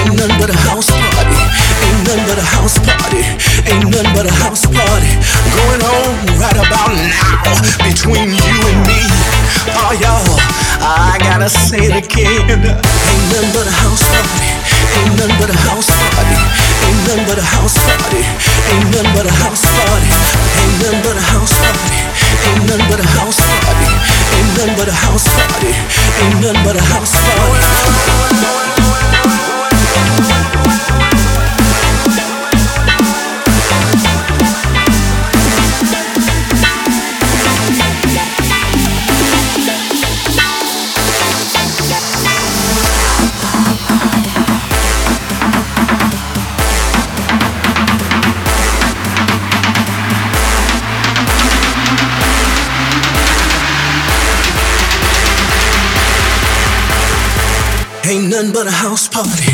Ain't none but a house party. Ain't none but a house party. Ain't none but a house party. Going on right about now between you and me. Oh, y'all, I gotta say it again. Ain't none but a house party. Ain't none but a house party. Ain't none but a house party. Ain't none but a house party. Ain't none but a house party. Ain't none but a house party. Ain't none but a house party. Ain't none but a house party. But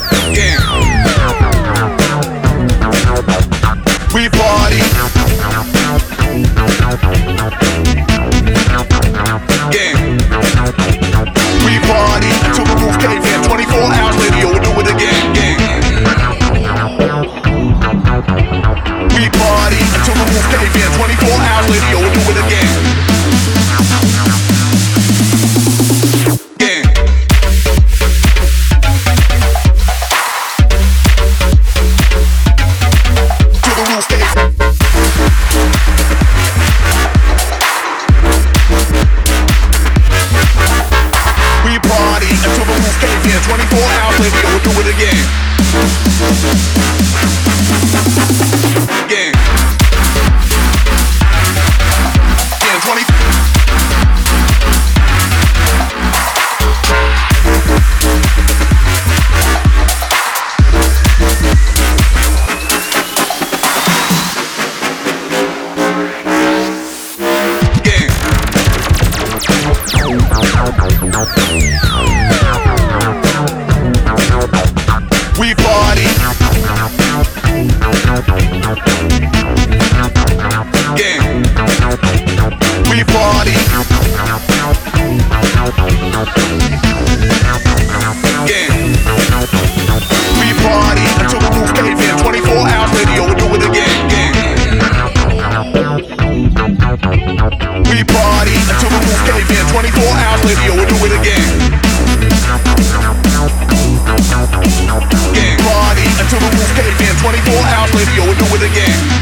radio, hours later, we'll do it again.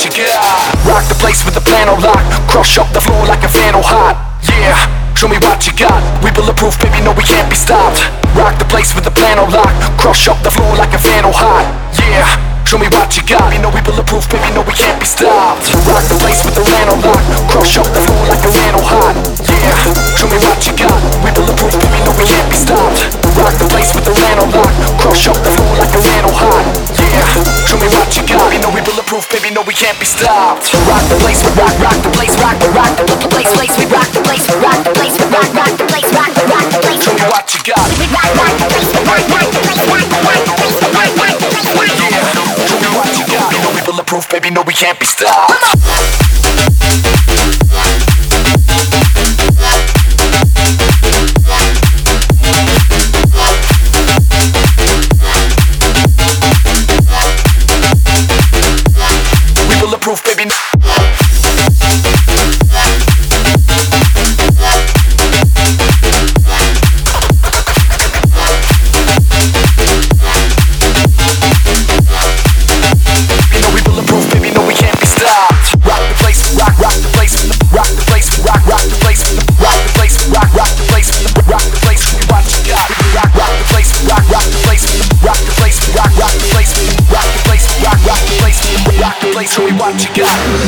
What you got. Rock the place with the plano lock. Crush up the floor like a vandal hot. Yeah, show me what you got. We bulletproof, baby, no, we can't be stopped. Rock the place with the plano lock. Crush up the floor like a vandal hot. Yeah. Show me what you got. You know we bulletproof, baby. No, we can't be stopped. Rock the place with the lano lock. Crush up the floor like a lano hot. Yeah. Show me what you got. We bulletproof, baby. No, we can't be stopped. Rock the place with the lano lock. Crush up the floor like a lano hot. Yeah. Show me what you got. You know we bulletproof, baby. No, we can't be stopped. Rock the place, we rock, rock the place, rock the rock the place, place, we rock the place, rock the place, we rock, rock the place, rock the rock the place. Show me what you got. We rock, rock the place, we rock, rock the place, rock the rock the place, we rock, rock the place, rock. Yeah what bulletproof, baby. No, we can't be stopped. What you got.